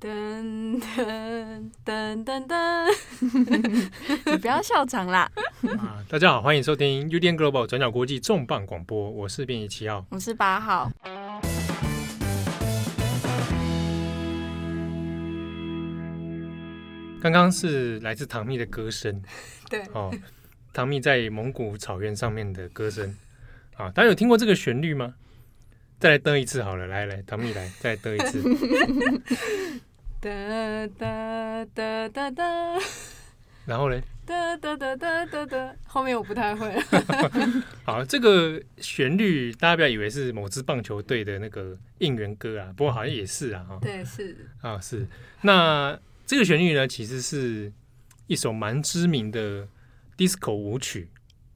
噔噔噔噔噔，你不要笑场啦！啊，大家好，欢迎收听 UDN Global 转角国际重磅广播，我是编辑七号，我是八号。刚刚是来自唐蜜的歌声，对，哦，唐蜜在蒙古草原上面的歌声，啊，大家有听过这个旋律吗？再来登一次好了，来来，唐蜜来，再来登一次。哒哒哒哒哒，然后嘞？哒哒哒哒哒哒，后面我不太会。好，这个旋律大家不要以为是某支棒球队的那个应援歌啊，不过好像也是啊，哈。对，是啊，是。那这个旋律呢，其实是一首蛮知名的 disco 舞曲，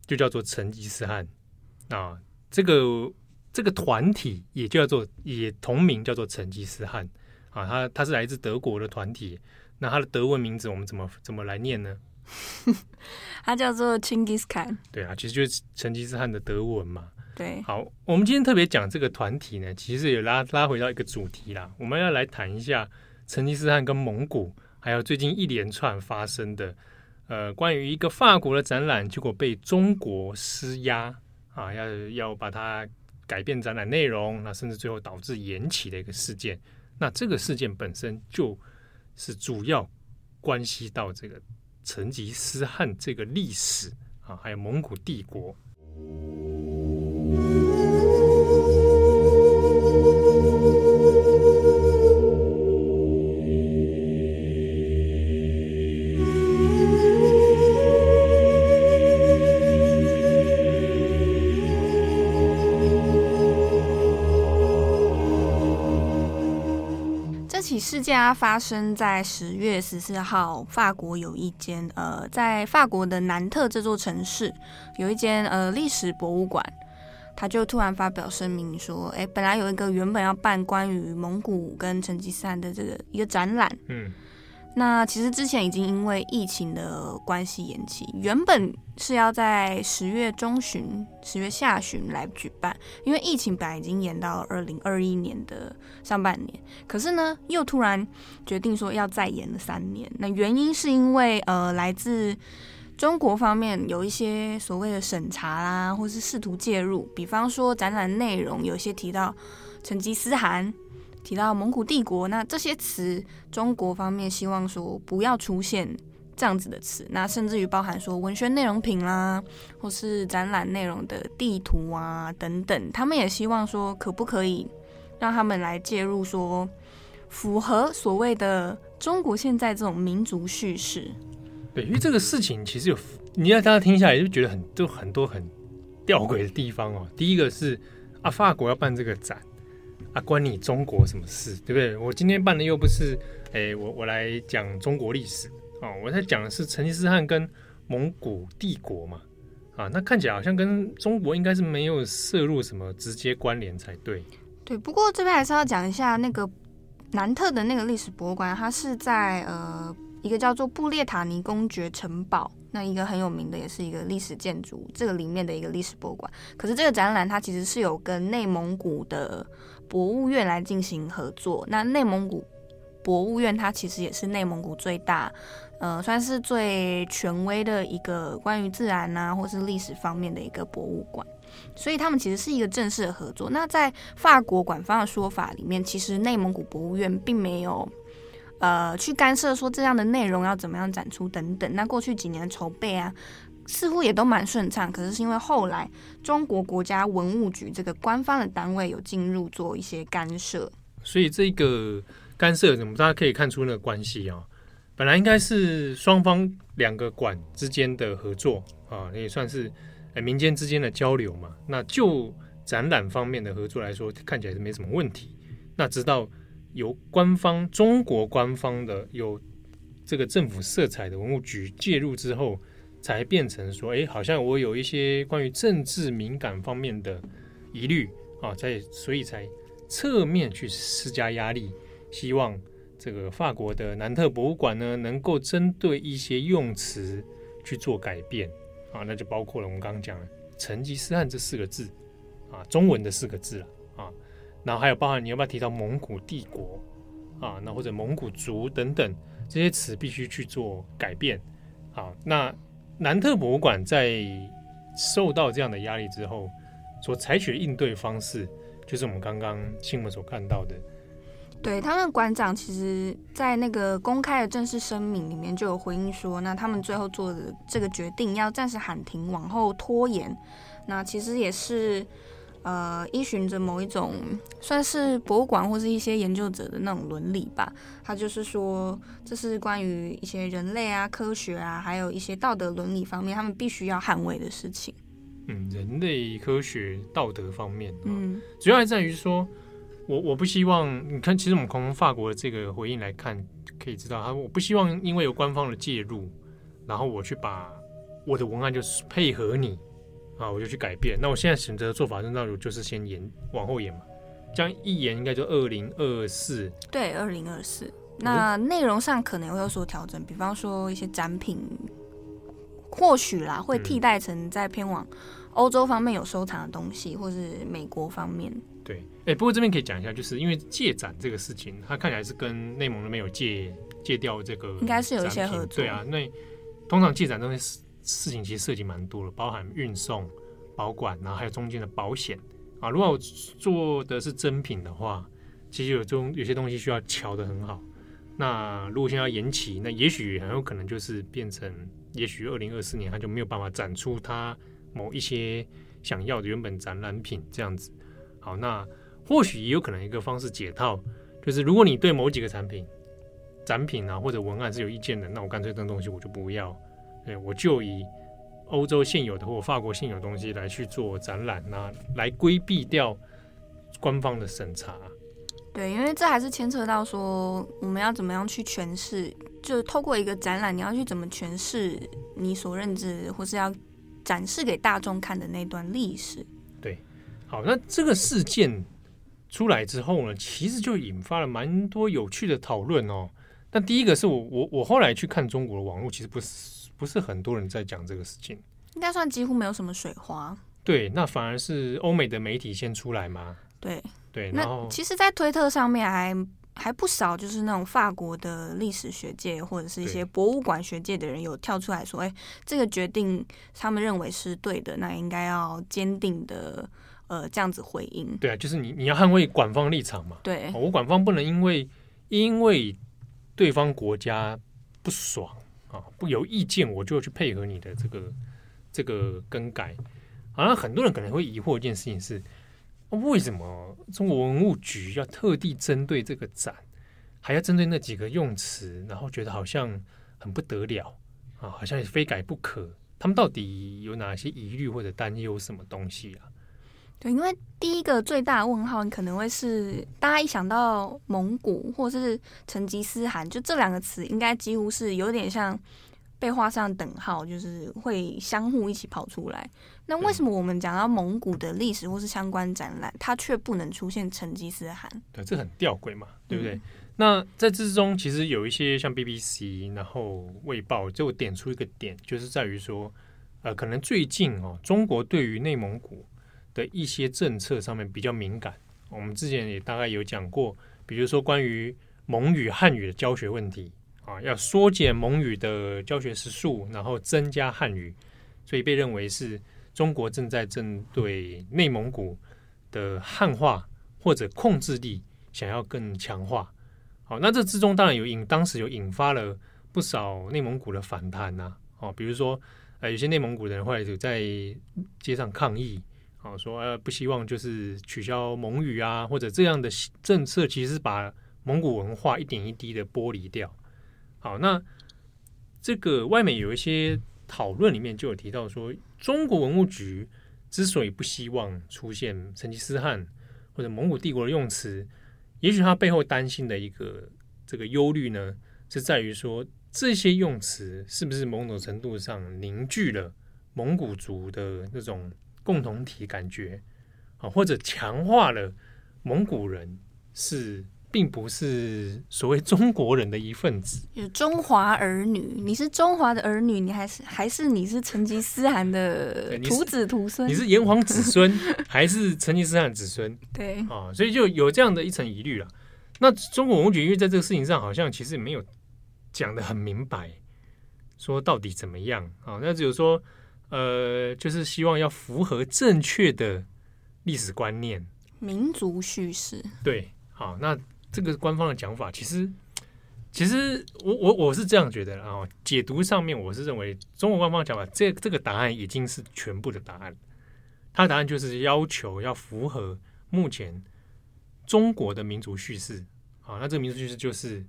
就叫做成吉思汗啊。这个这个团体也叫做也同名叫做成吉思汗。啊，他他是来自德国的团体，那他的德文名字我们怎么怎么来念呢？他叫做 Chinggis Khan。对啊，其实就是成吉思汗的德文嘛。对，好，我们今天特别讲这个团体呢，其实也拉拉回到一个主题啦，我们要来谈一下成吉思汗跟蒙古，还有最近一连串发生的，呃，关于一个法国的展览，结果被中国施压啊，要要把它改变展览内容，那甚至最后导致延期的一个事件。那这个事件本身就是主要关系到这个成吉思汗这个历史啊，还有蒙古帝国。事件啊，发生在十月十四号，法国有一间呃，在法国的南特这座城市有一间呃历史博物馆，他就突然发表声明说，哎，本来有一个原本要办关于蒙古跟成吉思汗的这个一个展览，嗯。那其实之前已经因为疫情的关系延期，原本是要在十月中旬、十月下旬来举办，因为疫情本来已经延到二零二一年的上半年，可是呢，又突然决定说要再延了三年。那原因是因为呃，来自中国方面有一些所谓的审查啦，或是试图介入，比方说展览内容有些提到成吉思汗。提到蒙古帝国，那这些词，中国方面希望说不要出现这样子的词，那甚至于包含说文宣内容品啦，或是展览内容的地图啊等等，他们也希望说可不可以让他们来介入，说符合所谓的中国现在这种民族叙事。对，因为这个事情其实有，你要大家听下来就觉得很就很多很吊诡的地方哦。第一个是啊，法国要办这个展。啊，关你中国什么事，对不对？我今天办的又不是，哎，我我来讲中国历史啊，我在讲的是成吉思汗跟蒙古帝国嘛，啊，那看起来好像跟中国应该是没有涉入什么直接关联才对。对，不过这边还是要讲一下那个南特的那个历史博物馆，它是在呃一个叫做布列塔尼公爵城堡，那一个很有名的，也是一个历史建筑，这个里面的一个历史博物馆。可是这个展览它其实是有跟内蒙古的。博物院来进行合作。那内蒙古博物院它其实也是内蒙古最大，呃，算是最权威的一个关于自然啊或是历史方面的一个博物馆。所以他们其实是一个正式的合作。那在法国馆方的说法里面，其实内蒙古博物院并没有呃去干涉说这样的内容要怎么样展出等等。那过去几年的筹备啊。似乎也都蛮顺畅，可是是因为后来中国国家文物局这个官方的单位有进入做一些干涉，所以这个干涉，我们大家可以看出那个关系啊，本来应该是双方两个馆之间的合作啊，也算是民间之间的交流嘛。那就展览方面的合作来说，看起来是没什么问题。那直到由官方中国官方的有这个政府色彩的文物局介入之后。才变成说，哎，好像我有一些关于政治敏感方面的疑虑啊，在所以才侧面去施加压力，希望这个法国的南特博物馆呢，能够针对一些用词去做改变啊，那就包括了我们刚刚讲的“成吉思汗”这四个字啊，中文的四个字了，然后还有包含你要不要提到蒙古帝国啊，那或者蒙古族等等这些词必须去做改变。好，那南特博物馆在受到这样的压力之后，所采取的应对方式，就是我们刚刚新闻所看到的。对，他们馆长，其实在那个公开的正式声明里面就有回应说，那他们最后做的这个决定要暂时喊停，往后拖延，那其实也是呃依循着某一种算是博物馆或是一些研究者的那种伦理吧。他就是说，这是关于一些人类啊、科学啊，还有一些道德伦理方面，他们必须要捍卫的事情。嗯，人类科学道德方面，嗯，主要还在于说。我我不希望你看，其实我们从法国的这个回应来看，可以知道他我不希望因为有官方的介入，然后我去把我的文案就是配合你啊，我就去改变。那我现在选择的做法，那如就是先延往后延嘛，这样一延应该就二零二四。对，二零二四。那内容上可能会有所调整，比方说一些展品，或许啦会替代成在偏往欧洲方面有收藏的东西，或是美国方面。对，哎、欸，不过这边可以讲一下，就是因为借展这个事情，它看起来是跟内蒙那边有借借调这个，应该是有一些合作。对啊，那通常借展这些事情其实涉及蛮多的，包含运送、保管，然后还有中间的保险啊。如果我做的是真品的话，其实有中有些东西需要瞧得很好。那如果现在要延期，那也许很有可能就是变成，也许二零二四年它就没有办法展出它某一些想要的原本展览品这样子。好，那或许也有可能一个方式解套，就是如果你对某几个产品、展品啊或者文案是有意见的，那我干脆这东西我就不要，对，我就以欧洲现有的或法国现有的东西来去做展览，那来规避掉官方的审查。对，因为这还是牵扯到说我们要怎么样去诠释，就透过一个展览，你要去怎么诠释你所认知或是要展示给大众看的那段历史。对好，那这个事件出来之后呢，其实就引发了蛮多有趣的讨论哦。但第一个是我我我后来去看中国的网络，其实不是不是很多人在讲这个事情，应该算几乎没有什么水花。对，那反而是欧美的媒体先出来嘛。对对，然后其实，在推特上面还还不少，就是那种法国的历史学界或者是一些博物馆学界的人有跳出来说：“哎，这个决定他们认为是对的，那应该要坚定的。”呃，这样子回应，对啊，就是你你要捍卫馆方立场嘛。对，我馆方不能因为因为对方国家不爽啊，不有意见，我就去配合你的这个这个更改。好像很多人可能会疑惑一件事情是，为什么中国文物局要特地针对这个展，还要针对那几个用词，然后觉得好像很不得了啊，好像也非改不可。他们到底有哪些疑虑或者担忧什么东西啊？对，因为第一个最大的问号，可能会是大家一想到蒙古或者是成吉思汗，就这两个词，应该几乎是有点像被画上等号，就是会相互一起跑出来。那为什么我们讲到蒙古的历史或是相关展览，它却不能出现成吉思汗？对，这很吊诡嘛，对不对？嗯、那在之中，其实有一些像 BBC，然后卫报就点出一个点，就是在于说，呃，可能最近哦，中国对于内蒙古。的一些政策上面比较敏感，我们之前也大概有讲过，比如说关于蒙语汉语的教学问题啊，要缩减蒙语的教学时数，然后增加汉语，所以被认为是中国正在针对内蒙古的汉化或者控制力想要更强化。好，那这之中当然有引，当时有引发了不少内蒙古的反弹呐，哦，比如说呃，有些内蒙古人后来就在街上抗议。啊，说呃不希望就是取消蒙语啊，或者这样的政策，其实把蒙古文化一点一滴的剥离掉。好，那这个外面有一些讨论里面就有提到说，中国文物局之所以不希望出现成吉思汗或者蒙古帝国的用词，也许他背后担心的一个这个忧虑呢，是在于说这些用词是不是某种程度上凝聚了蒙古族的那种。共同体感觉啊，或者强化了蒙古人是并不是所谓中国人的一份子，有中华儿女，你是中华的儿女，你还是还是你是成吉思汗的徒子徒孙，你是炎黄子孙 还是成吉思汗子孙？对啊，所以就有这样的一层疑虑了。那中国文物局因为在这个事情上好像其实没有讲的很明白，说到底怎么样啊？那只有说呃，就是希望要符合正确的历史观念、民族叙事。对，好，那这个官方的讲法，其实其实我我我是这样觉得啊，解读上面我是认为中国官方讲法，这这个答案已经是全部的答案。他的答案就是要求要符合目前中国的民族叙事。好，那这个民族叙事就是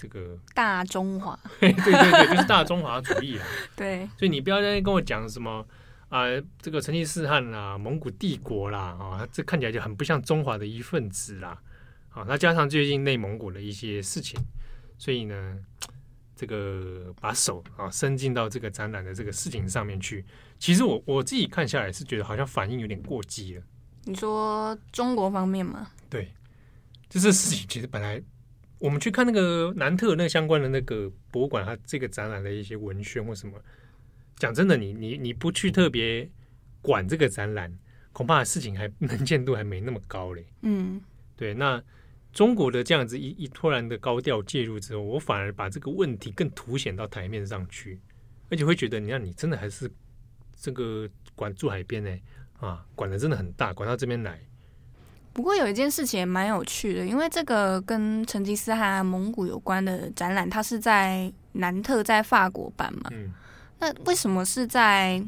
这个大中华，对对对，就是大中华主义啊。对，所以你不要再跟我讲什么啊、呃，这个成吉思汗啦、蒙古帝国啦，啊，这看起来就很不像中华的一份子啦。好，那加上最近内蒙古的一些事情，所以呢，这个把手啊伸进到这个展览的这个事情上面去，其实我我自己看下来是觉得好像反应有点过激了。你说中国方面吗？对。就是事情其实本来我们去看那个南特那个相关的那个博物馆，它这个展览的一些文宣或什么，讲真的，你你你不去特别管这个展览，恐怕事情还能见度还没那么高嘞。嗯，对。那中国的这样子一一突然的高调介入之后，我反而把这个问题更凸显到台面上去，而且会觉得，你看你真的还是这个管住海边呢，啊，管的真的很大，管到这边来。不过有一件事情也蛮有趣的，因为这个跟成吉思汗、蒙古有关的展览，它是在南特，在法国办嘛。嗯。那为什么是在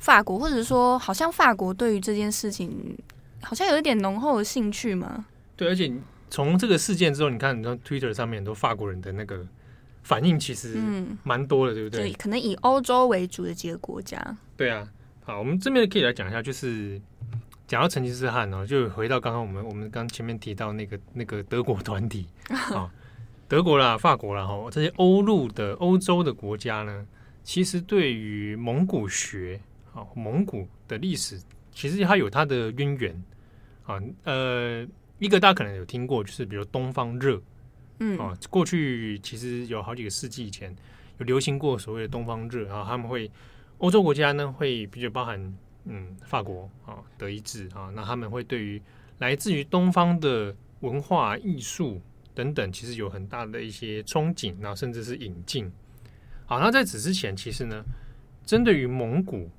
法国，或者说，好像法国对于这件事情，好像有一点浓厚的兴趣吗？对，而且从这个事件之后，你看，你看 Twitter 上面很多法国人的那个反应，其实蛮多的，嗯、对不对？对，可能以欧洲为主的几个国家。对啊，好，我们这边可以来讲一下，就是。讲到成吉思汗呢，就回到刚刚我们我们刚前面提到那个那个德国团体啊，德国啦、法国啦哈，这些欧陆的欧洲的国家呢，其实对于蒙古学啊、蒙古的历史，其实它有它的渊源啊。呃，一个大家可能有听过，就是比如东方热，嗯啊，过去其实有好几个世纪以前有流行过所谓的东方热啊，他们会欧洲国家呢会比较包含。嗯，法国啊，德意志啊，那他们会对于来自于东方的文化艺术等等，其实有很大的一些憧憬，然后甚至是引进。好，那在此之前，其实呢，针对于蒙古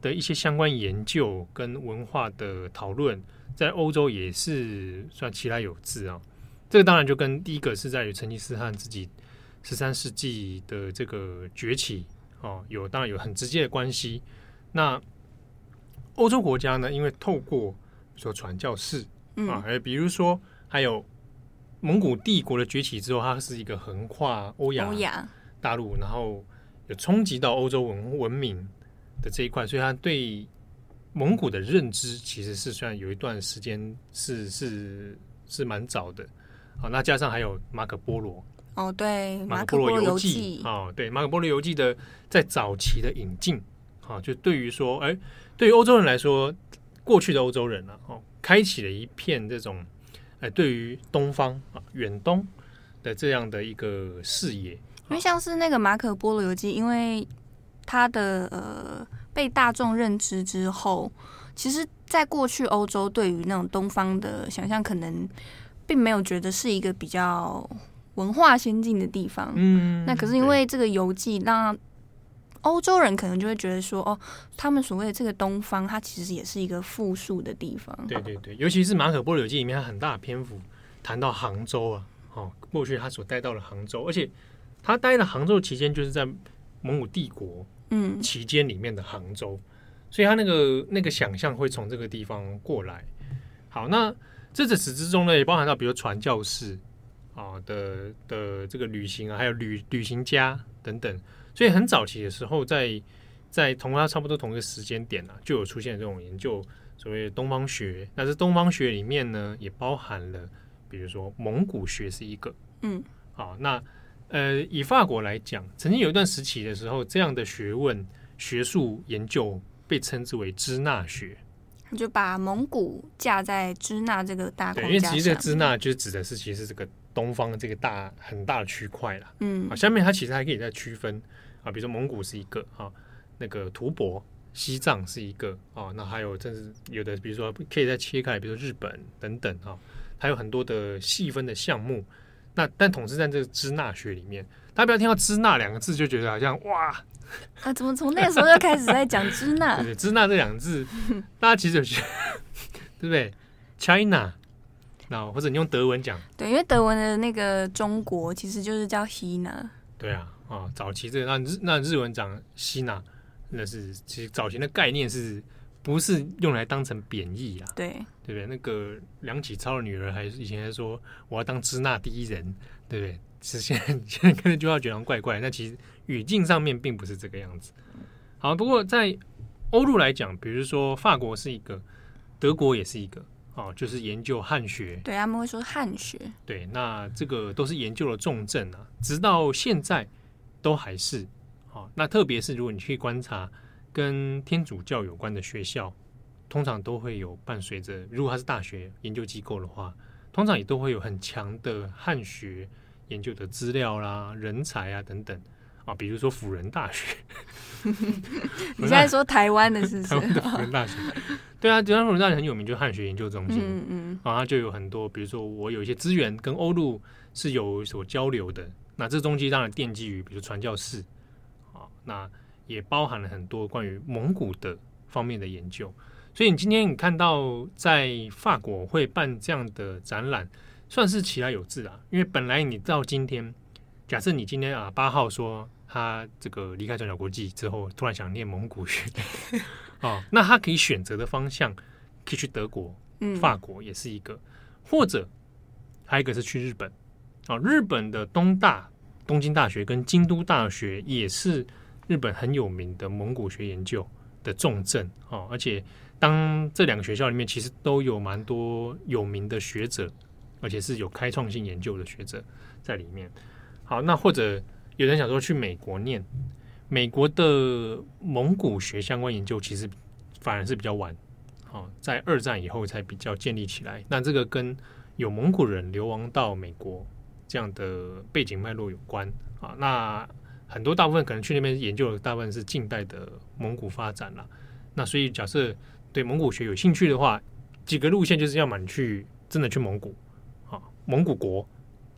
的一些相关研究跟文化的讨论，在欧洲也是算其来有自啊。这个当然就跟第一个是在于成吉思汗自己十三世纪的这个崛起哦，有当然有很直接的关系。那欧洲国家呢，因为透过说传教士、嗯、啊，还比如说还有蒙古帝国的崛起之后，它是一个横跨欧亚大陆，然后有冲击到欧洲文文明的这一块，所以它对蒙古的认知其实是算有一段时间是是是蛮早的。好，那加上还有马可波罗哦，对，马可波罗游记哦，对，马可波罗游记的在早期的引进啊，就对于说，哎。对于欧洲人来说，过去的欧洲人呢、啊，哦，开启了一片这种，哎，对于东方啊，远东的这样的一个视野。因为像是那个马可波罗游记，因为它的呃被大众认知之后，其实，在过去欧洲对于那种东方的想象，可能并没有觉得是一个比较文化先进的地方。嗯，那可是因为这个游记让。欧洲人可能就会觉得说，哦，他们所谓的这个东方，它其实也是一个富庶的地方。对对对，尤其是马可波罗游记里面，它很大的篇幅谈到杭州啊，哦，过去他所待到了杭州，而且他待的杭州期间就是在蒙古帝国嗯期间里面的杭州，嗯、所以他那个那个想象会从这个地方过来。好，那这在此之中呢，也包含到比如传教士啊的的这个旅行啊，还有旅旅行家等等。所以很早期的时候在，在在同它差不多同一个时间点呢、啊，就有出现这种研究，所谓东方学。那这东方学里面呢，也包含了，比如说蒙古学是一个，嗯，好，那呃，以法国来讲，曾经有一段时期的时候，这样的学问学术研究被称之为支那学，就把蒙古架在支那这个大框架上。对，因为其实这个支那就指的是其实是这个东方这个大很大的区块了，嗯，好，下面它其实还可以再区分。啊，比如说蒙古是一个啊，那个吐蕃、西藏是一个啊，那还有这是有的，比如说可以再切开，比如说日本等等啊，还有很多的细分的项目。那但统治在这个支那学里面，大家不要听到支那两个字就觉得好像哇啊，怎么从那个时候就开始在讲支那？对，对，支那这两个字，大家其实有些对不对？China，那或者你用德文讲，对，因为德文的那个中国其实就是叫 Hina。对啊，啊、哦，早期这个那日那日文讲希纳，那是其实早前的概念是。不是用来当成贬义啊，对对不对？那个梁启超的女儿还是以前还说我要当支那第一人，对不对？其实现在现在可能就要觉得怪怪，那其实语境上面并不是这个样子。好，不过在欧陆来讲，比如说法国是一个，德国也是一个，哦，就是研究汉学，对他们会说汉学，对，那这个都是研究的重症啊，直到现在都还是，好，那特别是如果你去观察。跟天主教有关的学校，通常都会有伴随着，如果它是大学研究机构的话，通常也都会有很强的汉学研究的资料啦、人才啊等等啊，比如说辅仁大学。你现在说台湾的是不是？台湾的辅仁大学，对啊，台湾辅仁大学很有名，就是汉学研究中心。嗯嗯，啊，它就有很多，比如说我有一些资源跟欧陆是有所交流的，那这中间当然奠基于，比如传教士啊，那。也包含了很多关于蒙古的方面的研究，所以你今天你看到在法国会办这样的展览，算是其来有志啊。因为本来你到今天，假设你今天啊八号说他这个离开转角国际之后，突然想念蒙古学 哦，那他可以选择的方向可以去德国、法国也是一个，或者还有一个是去日本啊，日本的东大东京大学跟京都大学也是。日本很有名的蒙古学研究的重镇哦，而且当这两个学校里面其实都有蛮多有名的学者，而且是有开创性研究的学者在里面。好，那或者有人想说去美国念，美国的蒙古学相关研究其实反而是比较晚，哦，在二战以后才比较建立起来。那这个跟有蒙古人流亡到美国这样的背景脉络有关啊。那很多大部分可能去那边研究的大部分是近代的蒙古发展了，那所以假设对蒙古学有兴趣的话，几个路线就是要么你去真的去蒙古，啊，蒙古国，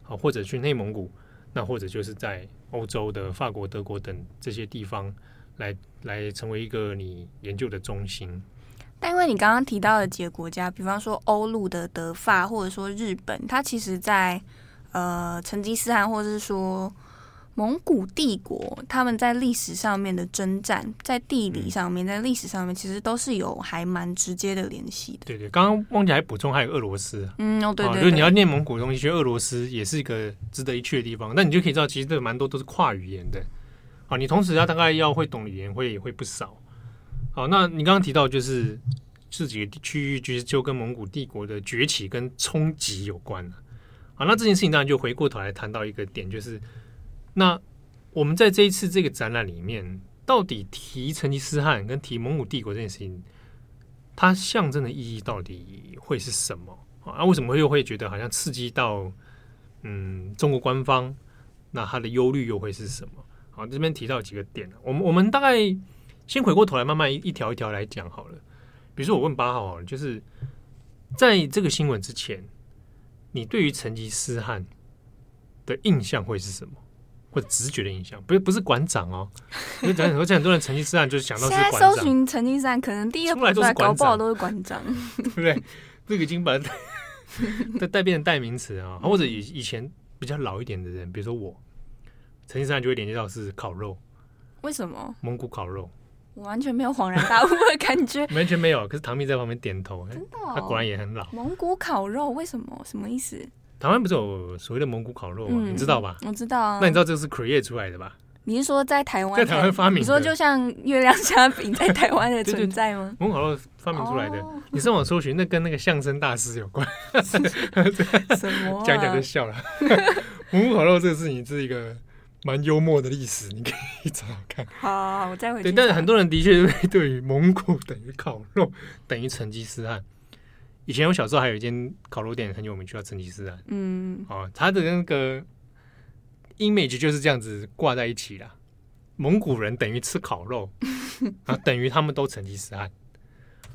啊，或者去内蒙古，那或者就是在欧洲的法国、德国等这些地方来来成为一个你研究的中心。但因为你刚刚提到的几个国家，比方说欧陆的德法，或者说日本，它其实在呃成吉思汗，或者是说。蒙古帝国他们在历史上面的征战，在地理上面，在历史上面，其实都是有还蛮直接的联系的。对对，刚刚忘记还补充，还有俄罗斯。嗯，哦对对，对，就是你要念蒙古的东西，学俄罗斯也是一个值得一去的地方。那你就可以知道，其实这蛮多都是跨语言的。好，你同时要大概要会懂语言，会会不少。好，那你刚刚提到就是这几个区域，其实就跟蒙古帝国的崛起跟冲击有关。好，那这件事情当然就回过头来谈到一个点，就是。那我们在这一次这个展览里面，到底提成吉思汗跟提蒙古帝国这件事情，它象征的意义到底会是什么啊？为什么又会觉得好像刺激到嗯中国官方？那他的忧虑又会是什么？好，这边提到几个点，我们我们大概先回过头来慢慢一一条一条来讲好了。比如说我问八号好了，就是在这个新闻之前，你对于成吉思汗的印象会是什么？或者直觉的印象，不是不是馆长哦。因为讲很多，很多人成吉思汗就是想到是馆长。现在搜寻成吉思汗，可能第一个出来都是搞不好都是馆长，对不对？这个已经把它 代代变成代名词啊。或者以以前比较老一点的人，比如说我，成吉思汗就会联接到是烤肉。为什么？蒙古烤肉，我完全没有恍然大悟的感觉，完全没有。可是唐蜜在旁边点头，真的，他果然也很老。蒙古烤肉为什么？什么意思？台湾不是有所谓的蒙古烤肉吗？嗯、你知道吧？我知道啊。那你知道这个是 create 出来的吧？你是说在台湾？在台湾发明？你说就像月亮虾饼在台湾的 存在吗？蒙古烤肉发明出来的，哦、你上网搜寻，那跟那个相声大师有关。什么、啊？讲讲就笑了。蒙古烤肉这个事情是一个蛮幽默的历史，你可以 找找看。好，我再回去。对，但是很多人的确会对于蒙古等于烤肉等于成吉思汗。以前我小时候还有一间烤肉店很有名，叫成吉思汗。嗯，哦，他的那个 image 就是这样子挂在一起啦。蒙古人等于吃烤肉，啊，等于他们都成吉思汗。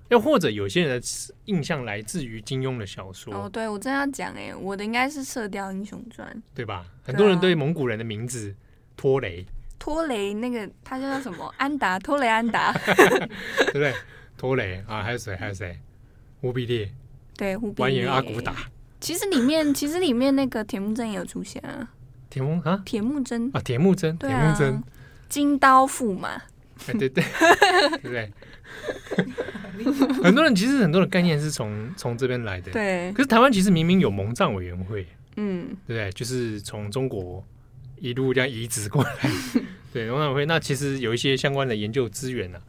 又或者有些人的印象来自于金庸的小说。哦，对，我正要讲，哎，我的应该是《射雕英雄传》，对吧？很多人对蒙古人的名字托雷，托雷那个他叫什么？安达，托雷安达 对不对？托雷啊，还有谁？还有谁？忽必烈，对，忽必烈，完颜阿骨打。其实里面，其实里面那个铁木真也有出现啊。铁木啊，铁木真啊，铁木真，铁木真，金刀驸马，对对对，对？很多人其实很多的概念是从从这边来的，对。可是台湾其实明明有蒙藏委员会，嗯，对不对？就是从中国一路这样移植过来，对蒙藏委员会。那其实有一些相关的研究资源呢、啊，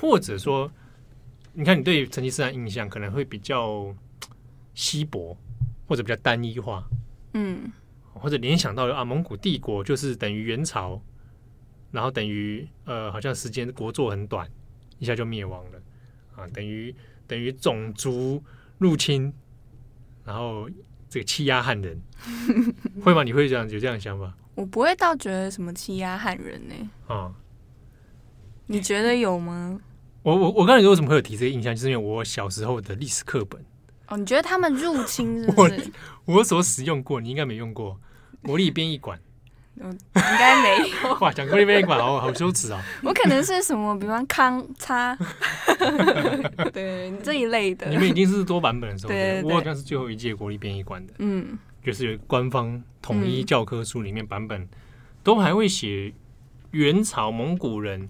或者说，你看你对成吉思汗印象可能会比较稀薄，或者比较单一化，嗯。或者联想到啊，蒙古帝国就是等于元朝，然后等于呃，好像时间国祚很短，一下就灭亡了啊，等于等于种族入侵，然后这个欺压汉人，会吗？你会这样有这样的想法？我不会倒觉得什么欺压汉人呢、欸。啊，你觉得有吗？我我我刚才为什么会有提这个印象，就是因为我小时候的历史课本。哦，你觉得他们入侵是不是？我，我所使用过，你应该没用过。国立编译馆，嗯，应该没有。哇，讲国立编译馆，好好羞耻啊！我可能是什么，比方康差，对这一类的。你们已经是多版本的时候，对，我好像是最后一届国立编译馆的。嗯，就是有官方统一教科书里面版本，都还会写元朝蒙古人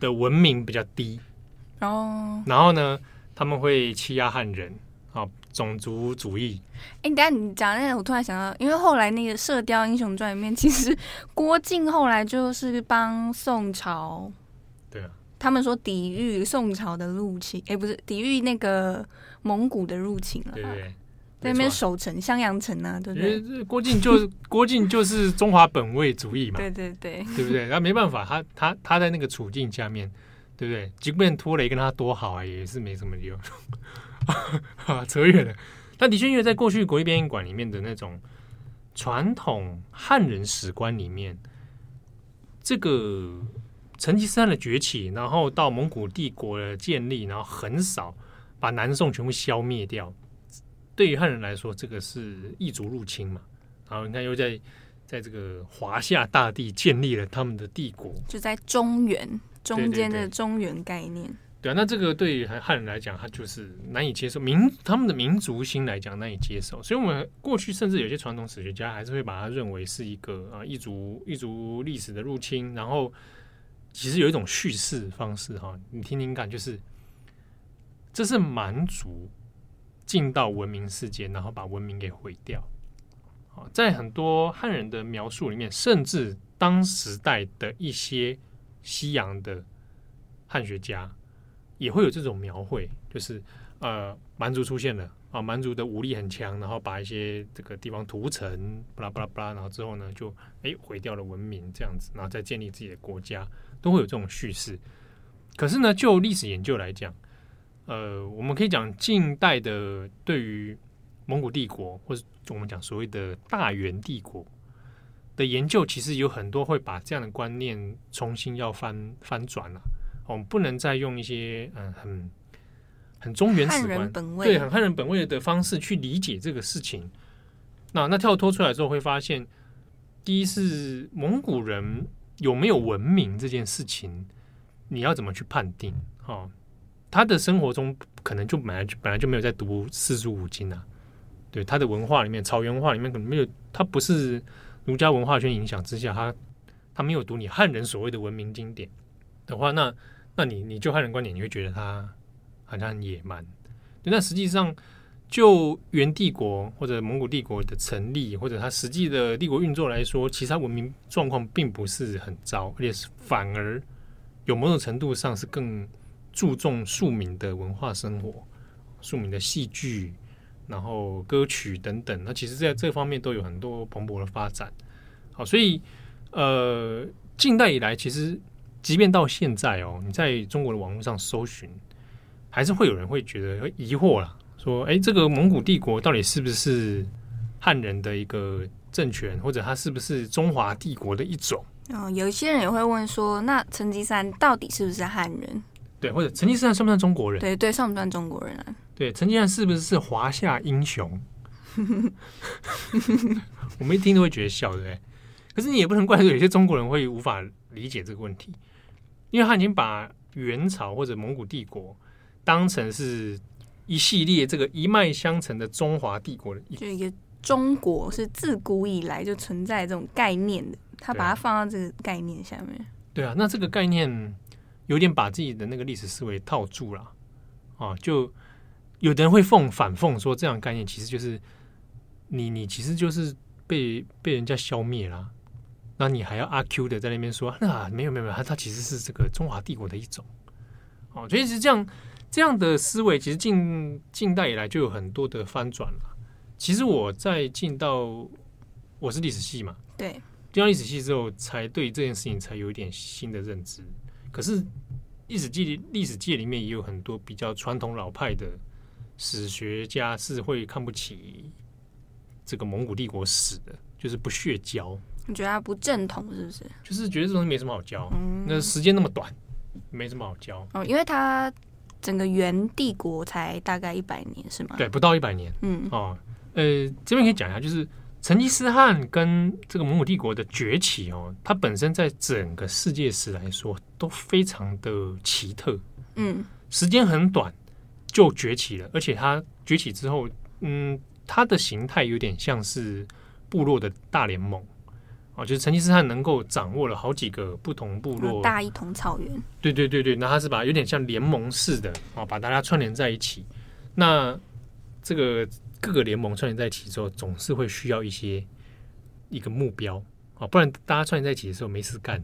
的文明比较低哦，然后呢，他们会欺压汉人。好，种族主义。哎、欸，等下你讲那个，我突然想到，因为后来那个《射雕英雄传》里面，其实郭靖后来就是帮宋朝，对啊，他们说抵御宋朝的入侵，哎、欸，不是抵御那个蒙古的入侵了，对在那边守城，襄阳城啊，对不对？郭靖就 郭靖就是中华本位主义嘛，对对对，对不对？然后没办法，他他他在那个处境下面，对不对？即便拖雷跟他多好啊，也是没什么用。啊，扯远了。但的确，因为在过去国立编译馆里面的那种传统汉人史观里面，这个成吉思汗的崛起，然后到蒙古帝国的建立，然后很少把南宋全部消灭掉，对于汉人来说，这个是异族入侵嘛。然后你看，又在在这个华夏大地建立了他们的帝国，就在中原中间的中原概念。对啊，那这个对于汉人来讲，他就是难以接受民他们的民族心来讲难以接受，所以我们过去甚至有些传统史学家还是会把它认为是一个啊异族异族历史的入侵。然后其实有一种叙事方式哈，你听听看，就是这是蛮族进到文明世界，然后把文明给毁掉。好，在很多汉人的描述里面，甚至当时代的一些西洋的汉学家。也会有这种描绘，就是呃，蛮族出现了啊，蛮族的武力很强，然后把一些这个地方屠城，巴拉巴拉巴拉，然后之后呢，就哎毁掉了文明这样子，然后再建立自己的国家，都会有这种叙事。可是呢，就历史研究来讲，呃，我们可以讲近代的对于蒙古帝国，或者我们讲所谓的大元帝国的研究，其实有很多会把这样的观念重新要翻翻转了。我们不能再用一些嗯很很中原史观，对，很汉人本位的方式去理解这个事情。那那跳脱出来之后，会发现，第一是蒙古人有没有文明这件事情，你要怎么去判定？哦，他的生活中可能就本来就本来就没有在读四书五经啊，对，他的文化里面，草原文化里面可能没有，他不是儒家文化圈影响之下，他他没有读你汉人所谓的文明经典的话，那。那你你就汉人观点，你会觉得他好像很野蛮。那实际上，就元帝国或者蒙古帝国的成立，或者他实际的帝国运作来说，其实他文明状况并不是很糟，而且是反而有某种程度上是更注重庶民的文化生活、庶民的戏剧，然后歌曲等等。那其实在这方面都有很多蓬勃的发展。好，所以呃，近代以来其实。即便到现在哦，你在中国的网络上搜寻，还是会有人会觉得疑惑啦，说：“哎，这个蒙古帝国到底是不是汉人的一个政权，或者它是不是中华帝国的一种？”哦，有一些人也会问说：“那成吉思汗到底是不是汉人？”对，或者成吉思汗算不算中国人？对对，算不算中国人啊？对，成吉思汗是不是是华夏英雄？我们一听都会觉得笑，对不对？可是你也不能怪说有些中国人会无法理解这个问题，因为他已经把元朝或者蒙古帝国当成是一系列这个一脉相承的中华帝国的一，就一个中国是自古以来就存在这种概念的，他把它放到这个概念下面。对啊，那这个概念有点把自己的那个历史思维套住了啊，就。有的人会奉反奉说，这样概念其实就是你你其实就是被被人家消灭了，那你还要阿 Q 的在那边说，那没有没有没有，他其实是这个中华帝国的一种哦，所以是这样这样的思维，其实近近代以来就有很多的翻转了。其实我在进到我是历史系嘛，对，进到历史系之后，才对这件事情才有一点新的认知。可是历史界历史界里面也有很多比较传统老派的。史学家是会看不起这个蒙古帝国史的，就是不屑教。你觉得他不正统是不是？就是觉得这东西没什么好教，嗯、那时间那么短，没什么好教。哦，因为他整个元帝国才大概一百年是吗？对，不到一百年。嗯，哦，呃，这边可以讲一下，就是成吉思汗跟这个蒙古帝国的崛起哦，它本身在整个世界史来说都非常的奇特。嗯，时间很短。就崛起了，而且它崛起之后，嗯，它的形态有点像是部落的大联盟哦，就是成吉思汗能够掌握了好几个不同部落，大一统草原。对对对对，那他是把有点像联盟似的哦，把大家串联在一起。那这个各个联盟串联在一起之后，总是会需要一些一个目标啊，不然大家串联在一起的时候没事干，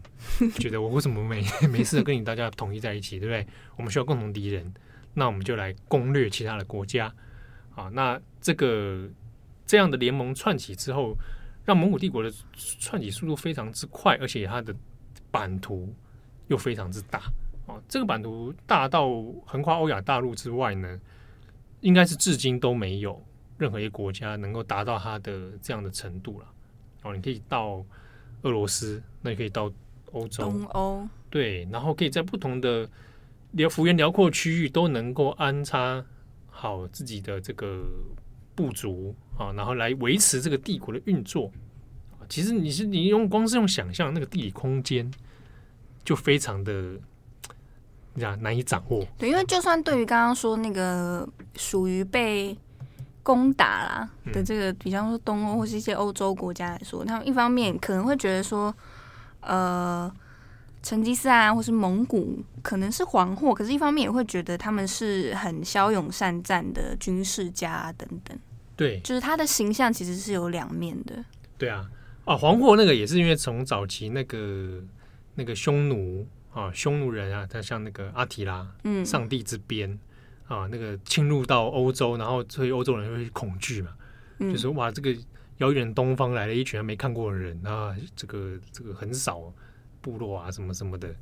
觉得我为什么没没事跟你大家统一在一起，对不对？我们需要共同敌人。那我们就来攻略其他的国家，啊，那这个这样的联盟串起之后，让蒙古帝国的串起速度非常之快，而且它的版图又非常之大，啊，这个版图大到横跨欧亚大陆之外呢，应该是至今都没有任何一个国家能够达到它的这样的程度了。哦，你可以到俄罗斯，那你可以到欧洲，东欧，对，然后可以在不同的。辽幅员辽阔区域都能够安插好自己的这个部族啊，然后来维持这个帝国的运作。其实你是你用光是用想象那个地理空间，就非常的难以掌握。对，因为就算对于刚刚说那个属于被攻打啦的这个，比方说东欧或是一些欧洲国家来说，他们一方面可能会觉得说，呃。成吉思汗或是蒙古可能是黄祸，可是一方面也会觉得他们是很骁勇善战的军事家等等。对，就是他的形象其实是有两面的。对啊，啊，黄祸那个也是因为从早期那个那个匈奴啊，匈奴人啊，他像那个阿提拉，嗯，上帝之鞭啊，那个侵入到欧洲，然后所以欧洲人会恐惧嘛，嗯、就是哇，这个遥远东方来了一群没看过的人啊，这个这个很少。部落啊，什么什么的，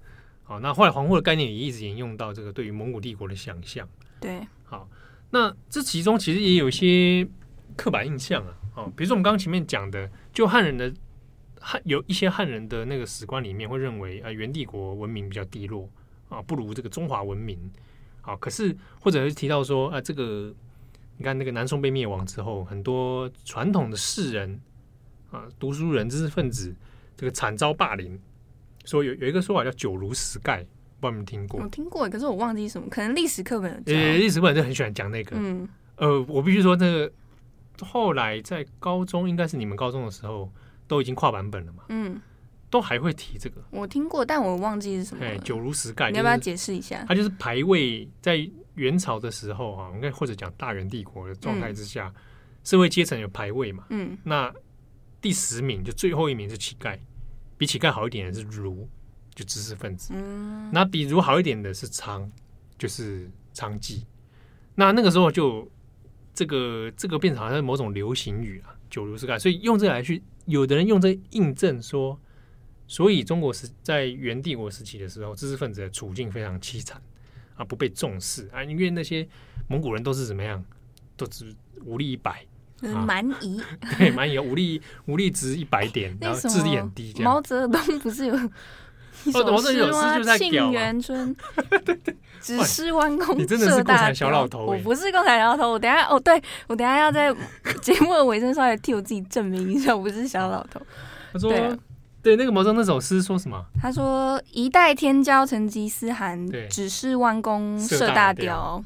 好，那后来黄祸的概念也一直沿用到这个对于蒙古帝国的想象。对，好，那这其中其实也有一些刻板印象啊，哦，比如说我们刚刚前面讲的，就汉人的汉有一些汉人的那个史观里面会认为啊，元帝国文明比较低落啊，不如这个中华文明。好，可是或者是提到说啊，这个你看那个南宋被灭亡之后，很多传统的士人啊，读书人、知识分子，这个惨遭霸凌。说有有一个说法叫“九如十盖”，不知道你们听过？我听过，可是我忘记什么，可能历史课本有。呃，历史课本就很喜欢讲那个。嗯。呃，我必须说，这个后来在高中，应该是你们高中的时候，都已经跨版本了嘛。嗯。都还会提这个。我听过，但我忘记是什么。哎，“九如十盖”，你要不要解释一下？它就是排位，在元朝的时候啊，应该或者讲大元帝国的状态之下，嗯、社会阶层有排位嘛。嗯。那第十名就最后一名是乞丐。比乞丐好一点的是儒，就知识分子。嗯，那比儒好一点的是娼，就是娼妓。那那个时候就这个这个变成好像某种流行语啊，九如十盖。所以用这个来去，有的人用这印证说，所以中国是在元帝国时期的时候，知识分子的处境非常凄惨啊，不被重视啊，因为那些蒙古人都是怎么样，都只武力一百。蛮夷，对，蛮夷，武力武力值一百点，然后智力很低。毛泽东不是有 一首诗吗？沁园春，对对，只是弯弓射大雕。你真的是共产小老头、欸。我不是共产小老头，我等下哦，对我等下要在节目的尾声稍微替我自己证明一下，我不是小老头。他说，对，对，那个毛泽东那首诗说什么？他说：“一代天骄成吉思汗，只是弯弓射大雕。”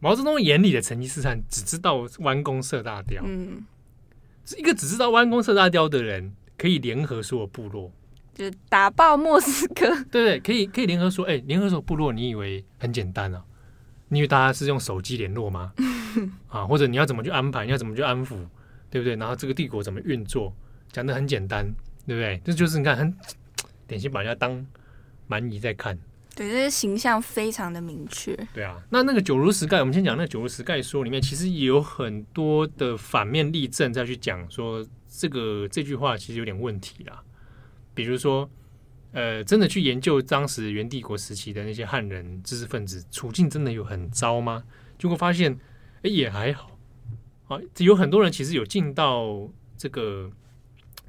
毛泽东眼里的成吉思汗只知道弯弓射大雕。嗯，一个只知道弯弓射大雕的人，可以联合所有部落。就打爆莫斯科，对对，可以可以联合说，哎、欸，联合所有部落，你以为很简单啊？你以为大家是用手机联络吗？啊，或者你要怎么去安排？你要怎么去安抚？对不对？然后这个帝国怎么运作？讲的很简单，对不对？这就是你看，很典型把人家当蛮夷在看。对，这些形象非常的明确。对啊，那那个九如石盖，我们先讲那个九如石盖说里面，其实也有很多的反面例证再去讲说这个这句话其实有点问题啦。比如说，呃，真的去研究当时元帝国时期的那些汉人知识分子处境，真的有很糟吗？结果发现，哎，也还好。啊，有很多人其实有进到这个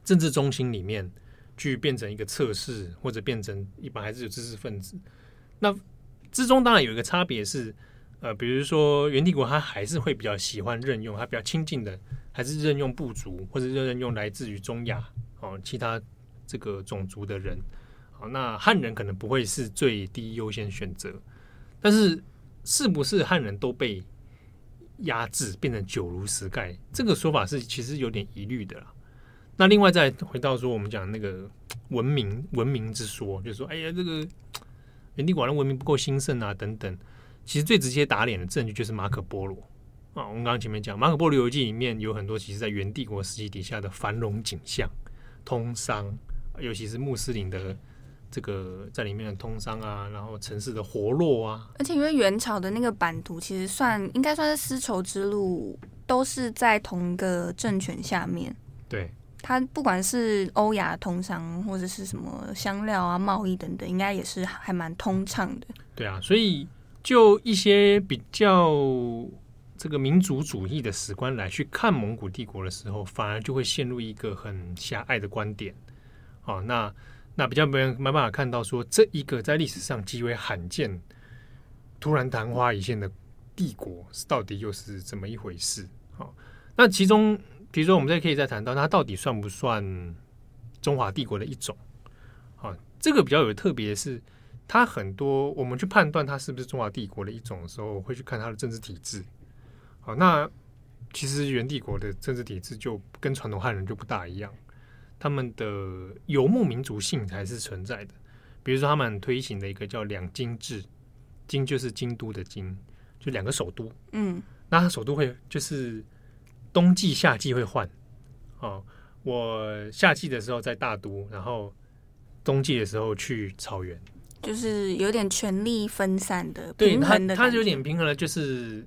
政治中心里面去，变成一个测试，或者变成一般还是有知识分子。那之中当然有一个差别是，呃，比如说元帝国他还是会比较喜欢任用他比较亲近的，还是任用部族，或者任用来自于中亚哦其他。这个种族的人，好，那汉人可能不会是最低优先选择，但是是不是汉人都被压制变成九如石盖？这个说法是其实有点疑虑的啦。那另外再回到说我们讲那个文明文明之说，就是说，哎呀，这个元帝国的文明不够兴盛啊，等等。其实最直接打脸的证据就是马可波罗啊。我们刚刚前面讲马可波罗游记里面有很多，其实在元帝国时期底下的繁荣景象，通商。尤其是穆斯林的这个在里面的通商啊，然后城市的活络啊，而且因为元朝的那个版图其实算应该算是丝绸之路，都是在同一个政权下面。对，它不管是欧亚通商或者是什么香料啊、贸易等等，应该也是还蛮通畅的。对啊，所以就一些比较这个民族主义的史观来去看蒙古帝国的时候，反而就会陷入一个很狭隘的观点。哦，那那比较没没办法看到说，这一个在历史上极为罕见、突然昙花一现的帝国，到底又是怎么一回事？好，那其中比如说我们再可以再谈到，它到底算不算中华帝国的一种？好，这个比较有特别的是，它很多我们去判断它是不是中华帝国的一种的时候，会去看它的政治体制。好，那其实元帝国的政治体制就跟传统汉人就不大一样。他们的游牧民族性才是存在的，比如说他们推行的一个叫两京制，京就是京都的京，就两个首都。嗯，那他首都会就是冬季夏季会换。哦，我夏季的时候在大都，然后冬季的时候去草原，就是有点权力分散的平衡的，他他有点平衡了，就是。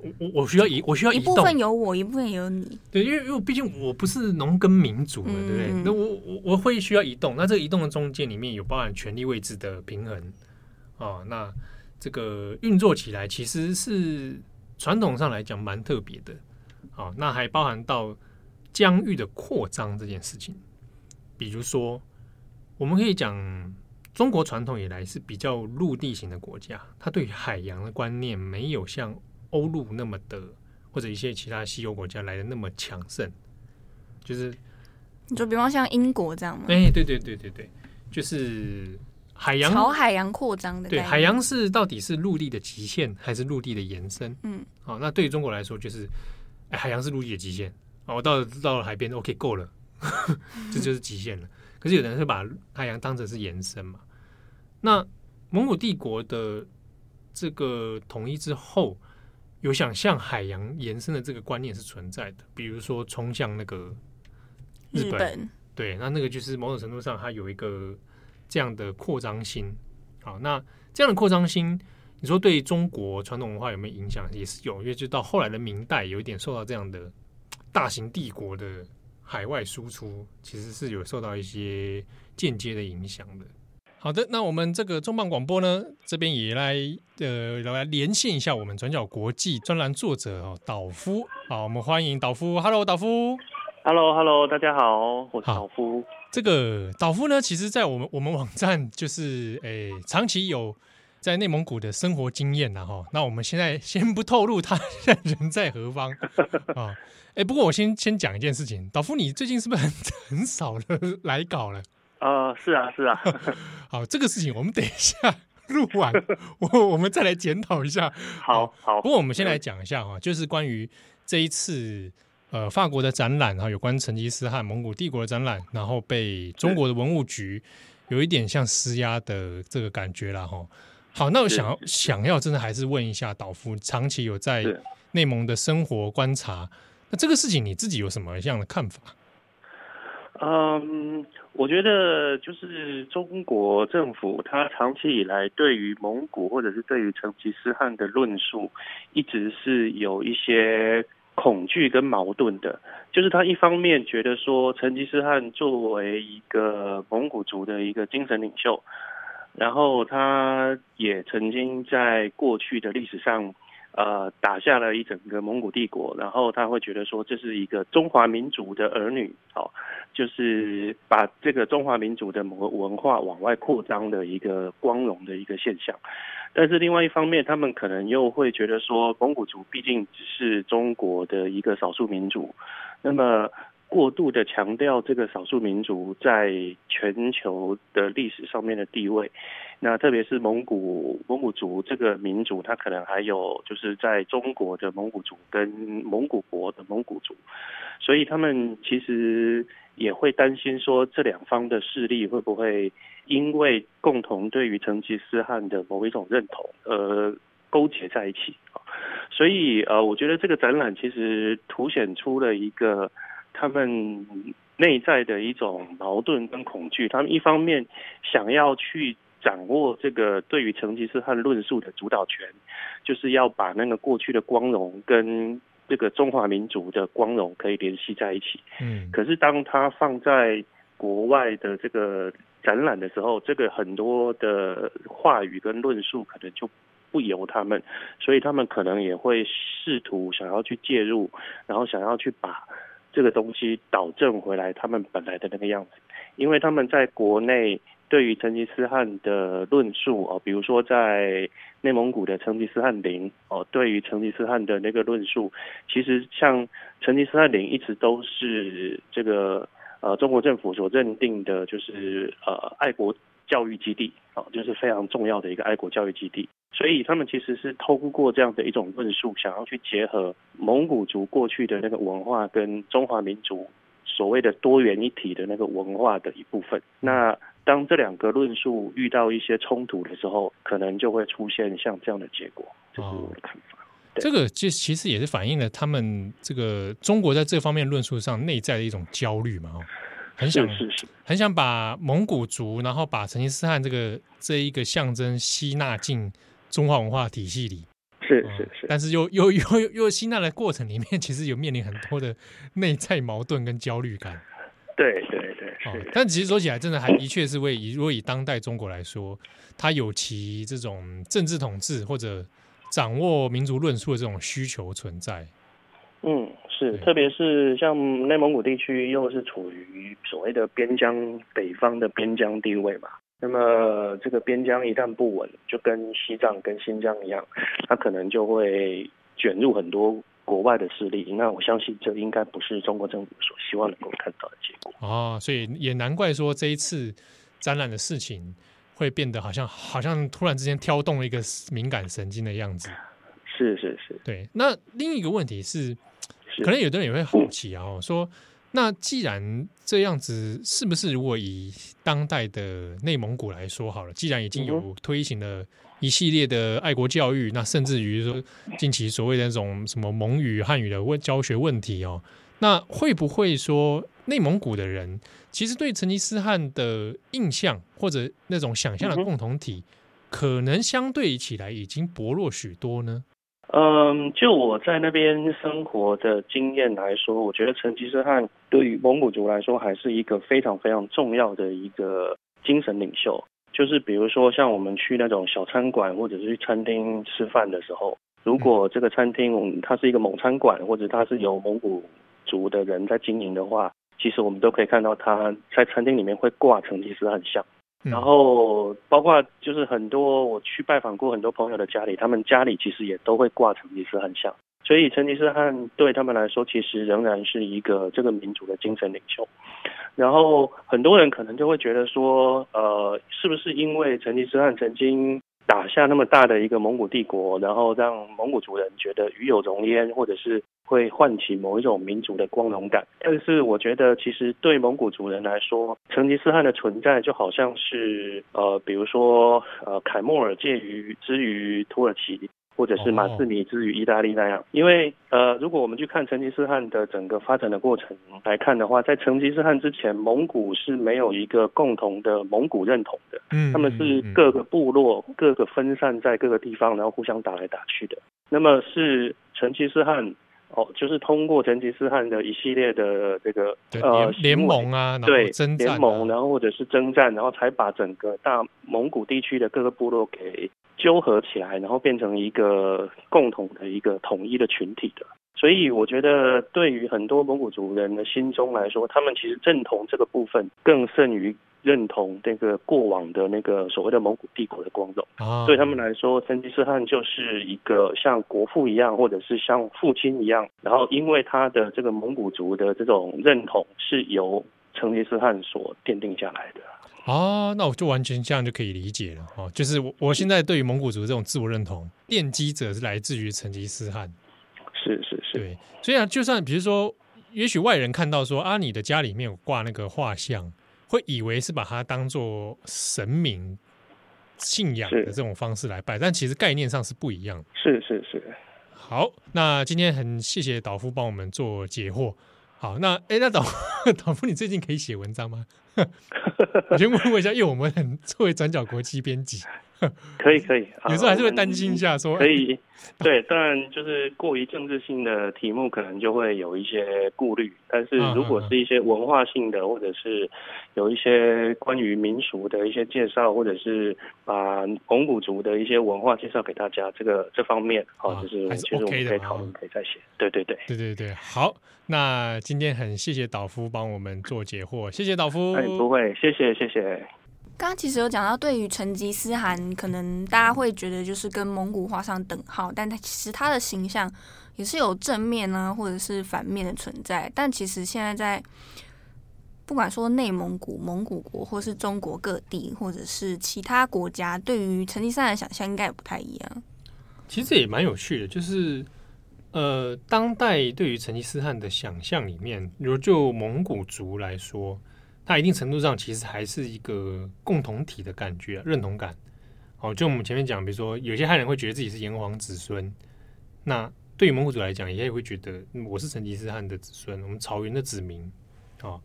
我我我需要移，我需要一部分有我，一部分有你。对，因为因为毕竟我不是农耕民族嘛，对不对？那我我我会需要移动。那这个移动的中间里面有包含权力位置的平衡哦。那这个运作起来其实是传统上来讲蛮特别的。啊，那还包含到疆域的扩张这件事情。比如说，我们可以讲中国传统以来是比较陆地型的国家，它对海洋的观念没有像。欧陆那么的，或者一些其他西欧国家来的那么强盛，就是你就比方像英国这样吗？哎、欸，对对对对对，就是海洋朝海洋扩张的。对，海洋是到底是陆地的极限还是陆地的延伸？嗯，好，那对于中国来说，就是海洋是陆地的极限。哦，我到了到了海边，OK，够了，这就是极限了。可是有的人会把海洋当成是延伸嘛？那蒙古帝国的这个统一之后。有想向海洋延伸的这个观念是存在的，比如说冲向那个日本，日本对，那那个就是某种程度上它有一个这样的扩张心。好，那这样的扩张心，你说对中国传统文化有没有影响？也是有，因为就到后来的明代，有一点受到这样的大型帝国的海外输出，其实是有受到一些间接的影响的。好的，那我们这个重磅广播呢，这边也来呃来连线一下我们转角国际专栏作者哦，岛夫，好，我们欢迎岛夫，Hello，岛夫。Hello，Hello，大家好，我是岛夫。这个岛夫呢，其实，在我们我们网站就是诶，长期有在内蒙古的生活经验呐哈。那我们现在先不透露他现在人在何方 啊？哎，不过我先先讲一件事情，导夫，你最近是不是很很少的来稿了？啊、呃，是啊，是啊。好，这个事情我们等一下录完，我我们再来检讨一下。好好。不过我们先来讲一下哈，就是关于这一次。呃，法国的展览哈，有关成吉思汗蒙古帝国的展览，然后被中国的文物局有一点像施压的这个感觉了哈。好，那我想要想要真的还是问一下导夫，长期有在内蒙的生活观察，那这个事情你自己有什么样的看法？嗯，我觉得就是中国政府它长期以来对于蒙古或者是对于成吉思汗的论述，一直是有一些。恐惧跟矛盾的，就是他一方面觉得说成吉思汗作为一个蒙古族的一个精神领袖，然后他也曾经在过去的历史上，呃，打下了一整个蒙古帝国，然后他会觉得说这是一个中华民族的儿女，哦，就是把这个中华民族的某文化往外扩张的一个光荣的一个现象。但是另外一方面，他们可能又会觉得说，蒙古族毕竟只是中国的一个少数民族，那么过度的强调这个少数民族在全球的历史上面的地位，那特别是蒙古蒙古族这个民族，它可能还有就是在中国的蒙古族跟蒙古国的蒙古族，所以他们其实也会担心说，这两方的势力会不会。因为共同对于成吉思汗的某一种认同，而勾结在一起，所以呃，我觉得这个展览其实凸显出了一个他们内在的一种矛盾跟恐惧。他们一方面想要去掌握这个对于成吉思汗论述的主导权，就是要把那个过去的光荣跟这个中华民族的光荣可以联系在一起。嗯，可是当他放在国外的这个。展览的时候，这个很多的话语跟论述可能就不由他们，所以他们可能也会试图想要去介入，然后想要去把这个东西导正回来，他们本来的那个样子。因为他们在国内对于成吉思汗的论述哦，比如说在内蒙古的成吉思汗陵哦，对于成吉思汗的那个论述，其实像成吉思汗陵一直都是这个。呃，中国政府所认定的就是呃爱国教育基地啊，就是非常重要的一个爱国教育基地。所以他们其实是通过这样的一种论述，想要去结合蒙古族过去的那个文化跟中华民族所谓的多元一体的那个文化的一部分。那当这两个论述遇到一些冲突的时候，可能就会出现像这样的结果。这是我的看法。这个就其实也是反映了他们这个中国在这方面论述上内在的一种焦虑嘛，很想很想把蒙古族，然后把成吉思汗这个这一个象征吸纳进中华文化体系里，是是是，但是又又又又吸纳的过程里面，其实有面临很多的内在矛盾跟焦虑感。对对对，是但其实说起来，真的还的确是为以如果以当代中国来说，它有其这种政治统治或者。掌握民族论述的这种需求存在，嗯，是，特别是像内蒙古地区，又是处于所谓的边疆北方的边疆地位嘛，那么这个边疆一旦不稳，就跟西藏跟新疆一样，它可能就会卷入很多国外的势力。那我相信，这应该不是中国政府所希望能够看到的结果。哦，所以也难怪说这一次展览的事情。会变得好像好像突然之间挑动了一个敏感神经的样子，是是是，对。那另一个问题是，是可能有的人也会好奇啊，哦，说那既然这样子，是不是如果以当代的内蒙古来说好了，既然已经有推行了一系列的爱国教育，那甚至于说近期所谓的那种什么蒙语、汉语的问教学问题哦，那会不会说内蒙古的人？其实对成吉思汗的印象或者那种想象的共同体，可能相对起来已经薄弱许多呢。嗯，就我在那边生活的经验来说，我觉得成吉思汗对于蒙古族来说还是一个非常非常重要的一个精神领袖。就是比如说像我们去那种小餐馆或者是去餐厅吃饭的时候，如果这个餐厅它是一个蒙餐馆，或者它是有蒙古。族的人在经营的话，其实我们都可以看到他在餐厅里面会挂成吉思汗像。然后包括就是很多我去拜访过很多朋友的家里，他们家里其实也都会挂成吉思汗像。所以成吉思汗对他们来说，其实仍然是一个这个民族的精神领袖。然后很多人可能就会觉得说，呃，是不是因为成吉思汗曾经打下那么大的一个蒙古帝国，然后让蒙古族人觉得与有荣焉，或者是？会唤起某一种民族的光荣感，但是我觉得其实对蒙古族人来说，成吉思汗的存在就好像是呃，比如说呃，凯末尔介于之于土耳其，或者是马志尼之于意大利那样。因为呃，如果我们去看成吉思汗的整个发展的过程来看的话，在成吉思汗之前，蒙古是没有一个共同的蒙古认同的，嗯，他们是各个部落各个分散在各个地方，然后互相打来打去的。那么是成吉思汗。哦，就是通过成吉思汗的一系列的这个呃联盟啊，对，征战啊，联盟，然后或者是征战，然后才把整个大蒙古地区的各个部落给纠合起来，然后变成一个共同的一个统一的群体的。所以我觉得，对于很多蒙古族人的心中来说，他们其实认同这个部分更胜于。认同那个过往的那个所谓的蒙古帝国的光荣啊，对他们来说，成吉思汗就是一个像国父一样，或者是像父亲一样。然后，因为他的这个蒙古族的这种认同是由成吉思汗所奠定下来的。啊，那我就完全这样就可以理解了哦。就是我我现在对于蒙古族这种自我认同奠基者是来自于成吉思汗。是是是，对。所以啊，就算比如说，也许外人看到说啊，你的家里面有挂那个画像。会以为是把它当做神明信仰的这种方式来拜，但其实概念上是不一样的。是是是。好，那今天很谢谢导夫帮我们做解惑。好，那哎，那导 导夫，你最近可以写文章吗？我先问问一下，因为我们很作为转角国际编辑。可 以可以，有时候还是会担心一下说，说可以，对，当然就是过于政治性的题目，可能就会有一些顾虑。但是如果是一些文化性的，或者是有一些关于民俗的一些介绍，或者是把蒙古族的一些文化介绍给大家，这个这方面，好，就是其实我们可以讨论，可以再写。对对对，对对对，好，那今天很谢谢导夫帮我们做解惑，谢谢导夫。哎，不会，谢谢谢谢。刚刚其实有讲到，对于成吉思汗，可能大家会觉得就是跟蒙古画上等号，但他其实他的形象也是有正面啊，或者是反面的存在。但其实现在在不管说内蒙古、蒙古国，或是中国各地，或者是其他国家，对于成吉思汗的想象应该也不太一样。其实也蛮有趣的，就是呃，当代对于成吉思汗的想象里面，如就蒙古族来说。它一定程度上其实还是一个共同体的感觉，认同感。哦，就我们前面讲，比如说有些汉人会觉得自己是炎黄子孙，那对于蒙古族来讲，也会觉得我是成吉思汗的子孙，我们草原的子民。哦，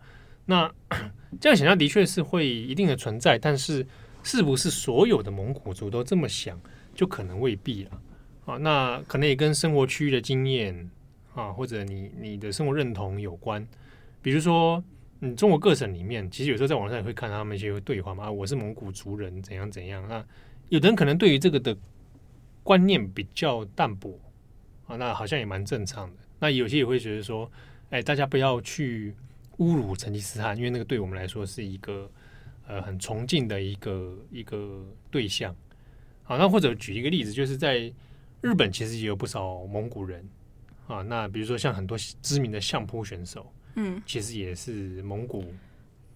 那 这样想象的确是会一定的存在，但是是不是所有的蒙古族都这么想，就可能未必了。啊，那可能也跟生活区域的经验啊，或者你你的生活认同有关，比如说。嗯，中国各省里面，其实有时候在网上也会看到他们一些对话嘛。啊，我是蒙古族人，怎样怎样那？有的人可能对于这个的观念比较淡薄啊，那好像也蛮正常的。那有些也会觉得说，哎，大家不要去侮辱成吉思汗，因为那个对我们来说是一个呃很崇敬的一个一个对象。好，那或者举一个例子，就是在日本其实也有不少蒙古人啊。那比如说像很多知名的相扑选手。嗯，其实也是蒙古。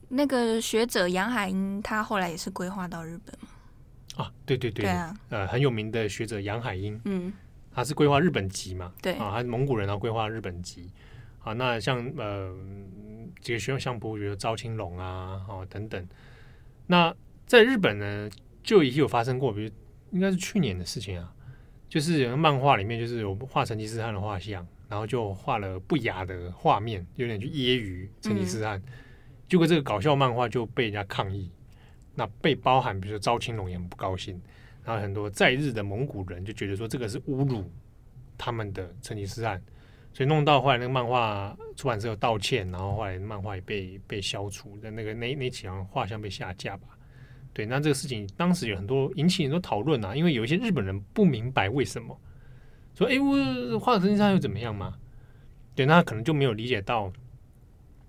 那个学者杨海英，他后来也是规划到日本嘛？啊，对对对，对啊，呃，很有名的学者杨海英，嗯，他是规划日本籍嘛？对啊，他是蒙古人，然后规划日本籍。啊，那像呃，这个学校相扑，比如招青龙啊，哦等等。那在日本呢，就已经有发生过，比如应该是去年的事情啊，就是有个漫画里面就是有画成吉思汗的画像。然后就画了不雅的画面，有点去揶揄成吉思汗。嗯、结果这个搞笑漫画就被人家抗议，那被包含，比如说招青龙也很不高兴，然后很多在日的蒙古人就觉得说这个是侮辱他们的成吉思汗，所以弄到后来那个漫画出版社有道歉，然后后来漫画也被被消除的那个那那几张画像被下架吧。对，那这个事情当时有很多引起很多讨论啊，因为有一些日本人不明白为什么。说哎，我画成吉思汗又怎么样嘛？对，那可能就没有理解到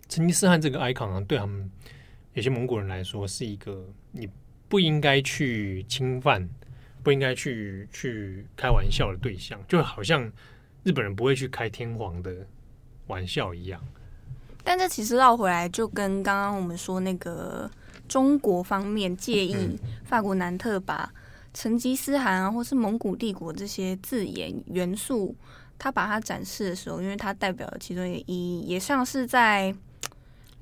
成吉思汗这个 icon 对他们有些蒙古人来说是一个你不应该去侵犯、不应该去去开玩笑的对象，就好像日本人不会去开天皇的玩笑一样。但这其实绕回来，就跟刚刚我们说那个中国方面介意法国南特把成吉思汗啊，或是蒙古帝国这些字眼元素。他把它展示的时候，因为它代表了其中一个意义，也像是在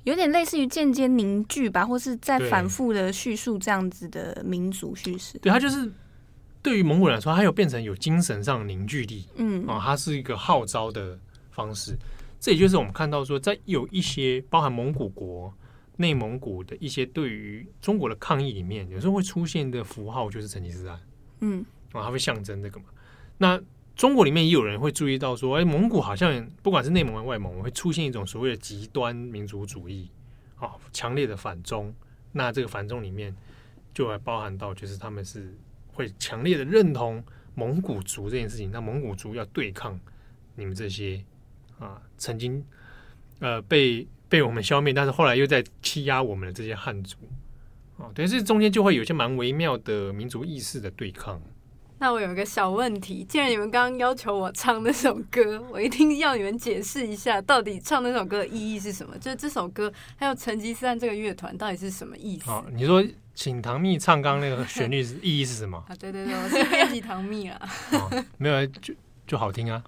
有点类似于间接凝聚吧，或是在反复的叙述这样子的民族叙事。对，它就是对于蒙古人来说，它有变成有精神上的凝聚力。嗯，啊，它是一个号召的方式。这也就是我们看到说，在有一些包含蒙古国、内蒙古的一些对于中国的抗议里面，有时候会出现的符号就是成吉思汗。嗯，啊，它会象征这个嘛？那。中国里面也有人会注意到说，哎，蒙古好像不管是内蒙还是外蒙，会出现一种所谓的极端民族主义，啊，强烈的反中。那这个反中里面就还包含到，就是他们是会强烈的认同蒙古族这件事情。那蒙古族要对抗你们这些啊，曾经呃被被我们消灭，但是后来又在欺压我们的这些汉族哦，等于是中间就会有一些蛮微妙的民族意识的对抗。那我有一个小问题，既然你们刚刚要求我唱那首歌，我一定要你们解释一下，到底唱那首歌的意义是什么？就是这首歌还有成吉思汗这个乐团到底是什么意思？哦，你说请唐蜜唱刚刚那个旋律是 意义是什么？啊，对对对，我是编辑唐蜜啊。没有，就就好听啊，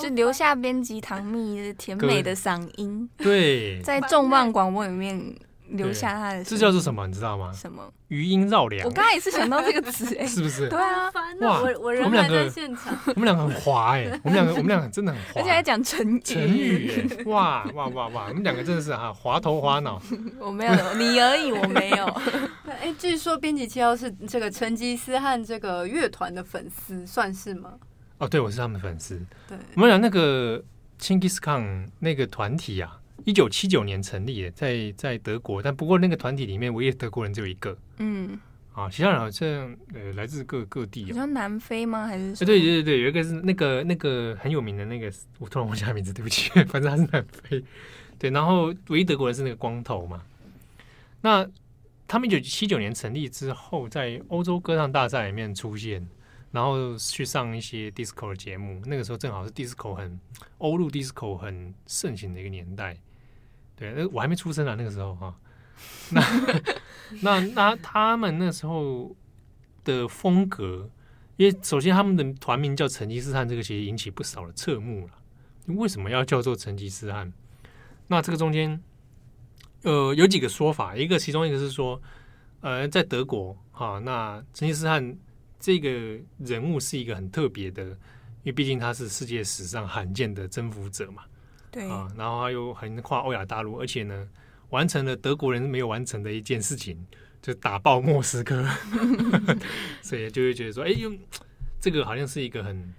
就留下编辑唐蜜甜美的嗓音。对，在重磅广播里面。留下他的，这叫做什么？你知道吗？什么？余音绕梁。我刚才也是想到这个词，哎，是不是？对啊，哇，我我人还在现场，我们两个很滑哎，我们两个我们两个真的很滑，而且还讲成语，成语哎，哇哇哇哇，我们两个真的是哈滑头滑脑。我没有，你而已，我没有。哎，据说编辑七号是这个成吉思汗这个乐团的粉丝，算是吗？哦，对，我是他们粉丝。对，我们讲那个 Chinggis Khan 那个团体啊。一九七九年成立的，在在德国，但不过那个团体里面，唯一德国人只有一个。嗯，啊，其他人好像呃来自各各地。好像南非吗？还是？对对对对，有一个是那个那个很有名的那个，我突然忘记他名字，对不起，反正他是南非。对，然后唯一德国人是那个光头嘛。那他们一九七九年成立之后，在欧洲歌唱大赛里面出现。然后去上一些 disco 的节目，那个时候正好是 disco 很欧陆 disco 很盛行的一个年代。对，那我还没出生啊，那个时候哈、那那那他们那时候的风格，因为首先他们的团名叫成吉思汗，这个其实引起不少的侧目了。为什么要叫做成吉思汗？那这个中间呃有几个说法，一个其中一个是说，呃，在德国哈、那成吉思汗。这个人物是一个很特别的，因为毕竟他是世界史上罕见的征服者嘛。对啊，然后他又横跨欧亚大陆，而且呢，完成了德国人没有完成的一件事情，就打爆莫斯科。所以就会觉得说，哎呦，这个好像是一个很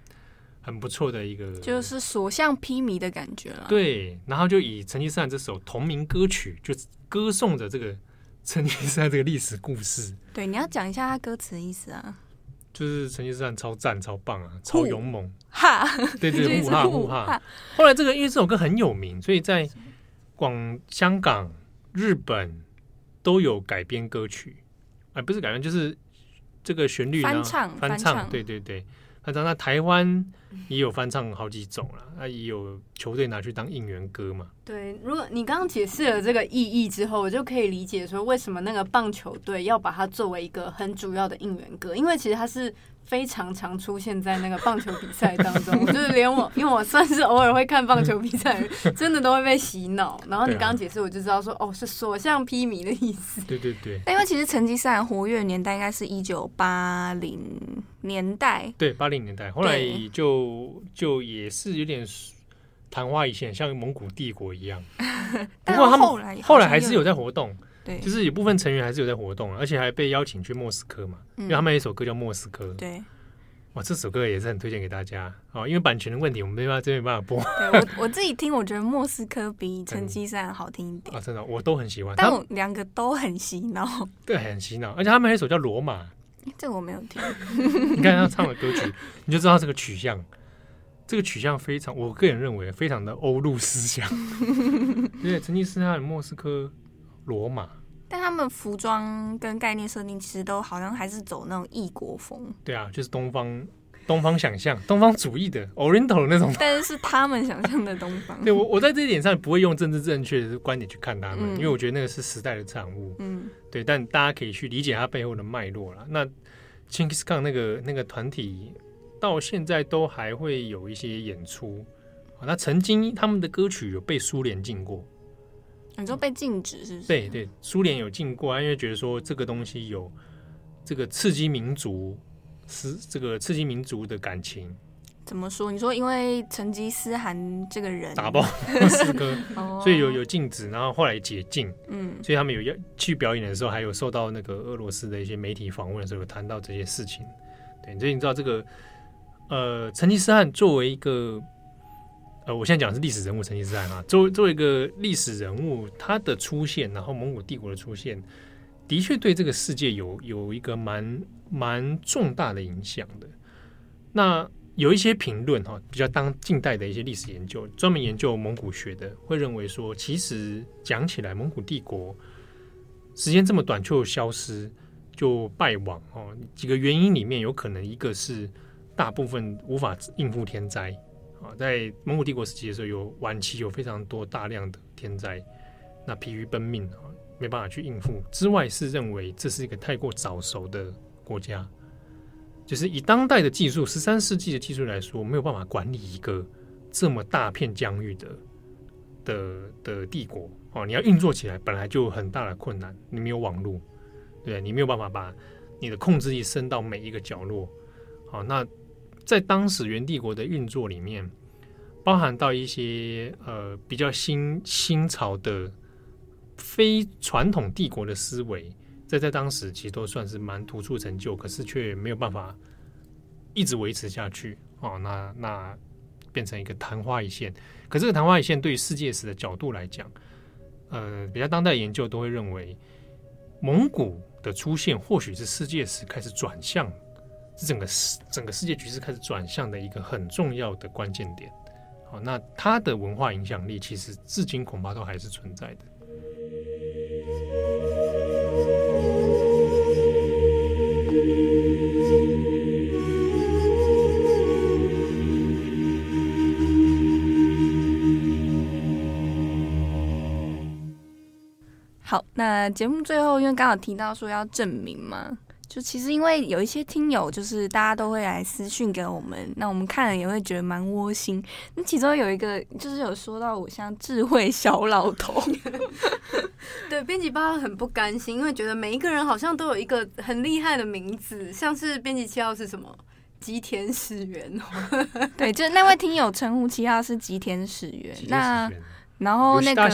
很不错的一个，就是所向披靡的感觉了。对，然后就以成吉思汗这首同名歌曲，就歌颂着这个成吉思汗这个历史故事。对，你要讲一下他歌词的意思啊。就是成吉思汗超赞超棒啊，超勇猛，哈，对对，呼哈呼哈。后来这个因为这首歌很有名，所以在广香港、日本都有改编歌曲，哎，不是改编，就是这个旋律翻唱翻唱，对对对。那当然台湾也有翻唱好几种了，那也有球队拿去当应援歌嘛。对，如果你刚刚解释了这个意义之后，我就可以理解说为什么那个棒球队要把它作为一个很主要的应援歌，因为其实它是非常常出现在那个棒球比赛当中，就是连我，因为我算是偶尔会看棒球比赛，真的都会被洗脑。然后你刚刚解释，我就知道说，哦，是所向披靡的意思。对对对。因为其实成吉思汗活跃年代应该是一九八零年代，对，八零年代，后来就就也是有点。昙花一现，像蒙古帝国一样。不过他们后来还是有在活动，对，就是有部分成员还是有在活动，而且还被邀请去莫斯科嘛，因为他们有一首歌叫《莫斯科》。对，哇，这首歌也是很推荐给大家哦。因为版权的问题，我们没办法，这边没办法播。对，我我自己听，我觉得《莫斯科》比《成吉思汗》好听一点啊，真的，我都很喜欢。但我两个都很洗脑，对，很洗脑。而且他们有一首叫《罗马》，这我没有听。你看他唱的歌曲，你就知道这个取向。这个取向非常，我个人认为非常的欧陆思想。对，成吉思汗、莫斯科、罗马，但他们服装跟概念设定其实都好像还是走那种异国风。对啊，就是东方。东方想象、东方主义的 Oriental 那种，但是是他们想象的东方。对我，我在这一点上不会用政治正确的观点去看他们，嗯、因为我觉得那个是时代的产物。嗯，对，但大家可以去理解它背后的脉络了。那 Chinggis Khan 那个那个团体到现在都还会有一些演出啊。那曾经他们的歌曲有被苏联禁过，你说被禁止是不是？对对，苏联有禁过，因为觉得说这个东西有这个刺激民族。是这个刺激民族的感情，怎么说？你说因为成吉思汗这个人打爆莫斯科，哦、所以有有禁止，然后后来解禁，嗯，所以他们有要去表演的时候，还有受到那个俄罗斯的一些媒体访问的时候，有谈到这些事情。对，所以你知道这个呃，成吉思汗作为一个呃，我现在讲的是历史人物，成吉思汗啊，作为作为一个历史人物，他的出现，然后蒙古帝国的出现。的确对这个世界有有一个蛮蛮重大的影响的。那有一些评论哈，比较当近代的一些历史研究，专门研究蒙古学的，会认为说，其实讲起来，蒙古帝国时间这么短就消失，就败亡哦。几个原因里面，有可能一个是大部分无法应付天灾啊，在蒙古帝国时期的时候，有晚期有非常多大量的天灾，那疲于奔命啊。没办法去应付之外，是认为这是一个太过早熟的国家，就是以当代的技术，十三世纪的技术来说，没有办法管理一个这么大片疆域的的的帝国哦。你要运作起来，本来就很大的困难，你没有网络，对，你没有办法把你的控制力伸到每一个角落。好，那在当时元帝国的运作里面，包含到一些呃比较新新潮的。非传统帝国的思维，在在当时其实都算是蛮突出成就，可是却没有办法一直维持下去哦。那那变成一个昙花一现。可这个昙花一现，对于世界史的角度来讲，呃，比较当代研究都会认为，蒙古的出现或许是世界史开始转向，是整个世整个世界局势开始转向的一个很重要的关键点。好，那它的文化影响力其实至今恐怕都还是存在的。好，那节目最后，因为刚好提到说要证明嘛，就其实因为有一些听友，就是大家都会来私讯给我们，那我们看了也会觉得蛮窝心。那其中有一个就是有说到我像智慧小老头，对，编辑八号很不甘心，因为觉得每一个人好像都有一个很厉害的名字，像是编辑七号是什么吉田始源哦，对，就那位听友称呼七号是吉田始源，那。然后那个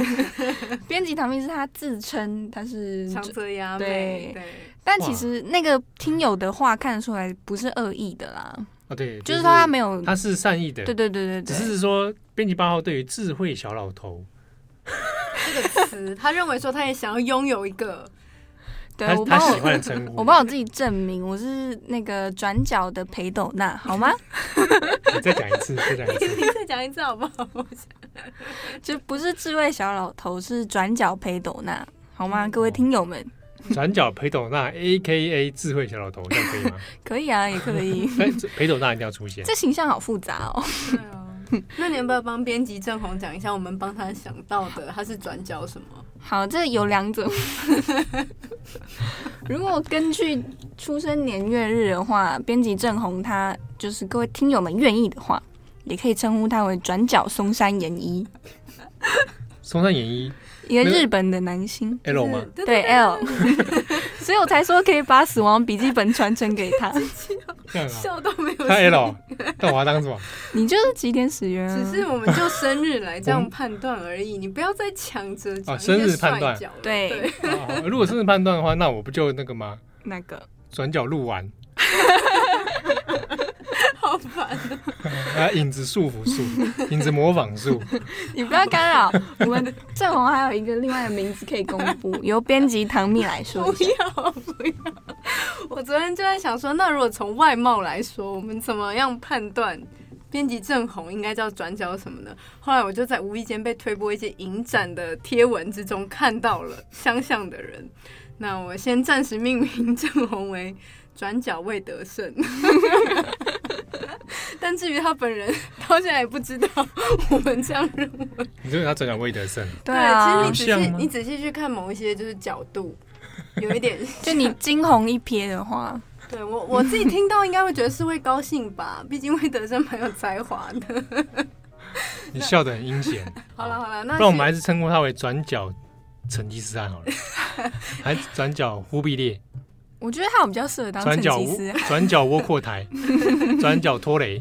编辑唐蜜是他自称他是长泽雅美，对，对，但其实那个听友的话看得出来不是恶意的啦。啊，对，就是说他没有，他是善意的。对对对对对，只是说编辑八号对于智慧小老头这个词，他认为说他也想要拥有一个。对，我帮我我帮我自己证明我是那个转角的裴斗娜，好吗？你再讲一次，再讲一次，你再讲一次好不好？就不是智慧小老头，是转角裴斗娜，好吗？各位听友们，转角裴斗娜 A K A 智慧小老头，这样可以吗？可以啊，也可以。裴斗娜一定要出现，这形象好复杂哦。对啊，那你要不要帮编辑正红讲一下，我们帮他想到的他是转角什么？好，这有两种。如果根据出生年月日的话，编辑正红他就是各位听友们愿意的话，也可以称呼他为转角松山研一。松山研一，一个日本的男星，L 吗？对 L，所以我才说可以把《死亡笔记本》传承给他。笑都没有。他 L，但我要当什么？你就是吉田始源，只是我们就生日来这样判断而已，你不要再抢着啊！生日判断，对。如果生日判断的话，那我不就那个吗？那个转角录完。啊！影子束缚术，影子模仿术，你不要干扰。我们正红还有一个另外的名字可以公布，由编辑唐蜜来说。不要不要！我昨天就在想说，那如果从外貌来说，我们怎么样判断编辑正红应该叫转角什么呢。后来我就在无意间被推播一些影展的贴文之中看到了相像的人。那我先暂时命名正红为转角魏德圣。但至于他本人，到现在也不知道。我们这样认为。你说他转角魏德胜？对啊，其实你仔细你仔细去看某一些就是角度，有一点。就你惊鸿一瞥的话。对我我自己听到应该会觉得是会高兴吧，毕竟魏德胜蛮有才华的。你笑得很阴险。好了好了，那不然我们还是称呼他为转角成吉思汗好了，还是转角忽必烈。我觉得他比较适合当成吉思汗。转角窝阔台，转角拖雷，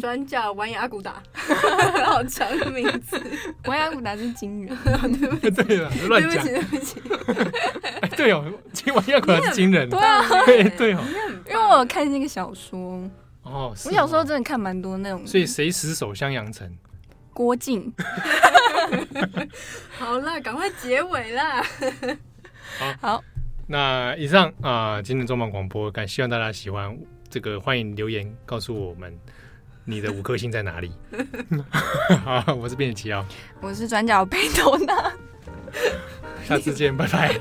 转角完颜阿骨打，好长的名字。完颜阿骨打是金人，对不起，对了，乱讲，对不起，哎，对哦，完颜阿骨打是金人，对啊，对哦，因为我看那个小说，哦，我小时候真的看蛮多那种，所以谁死守襄阳城？郭靖。好啦，赶快结尾啦。好。好。那以上啊、呃，今天重磅广播，感希望大家喜欢这个，欢迎留言告诉我们你的五颗星在哪里。好，我是编辑七号，我是转角贝多娜，下次见，拜拜。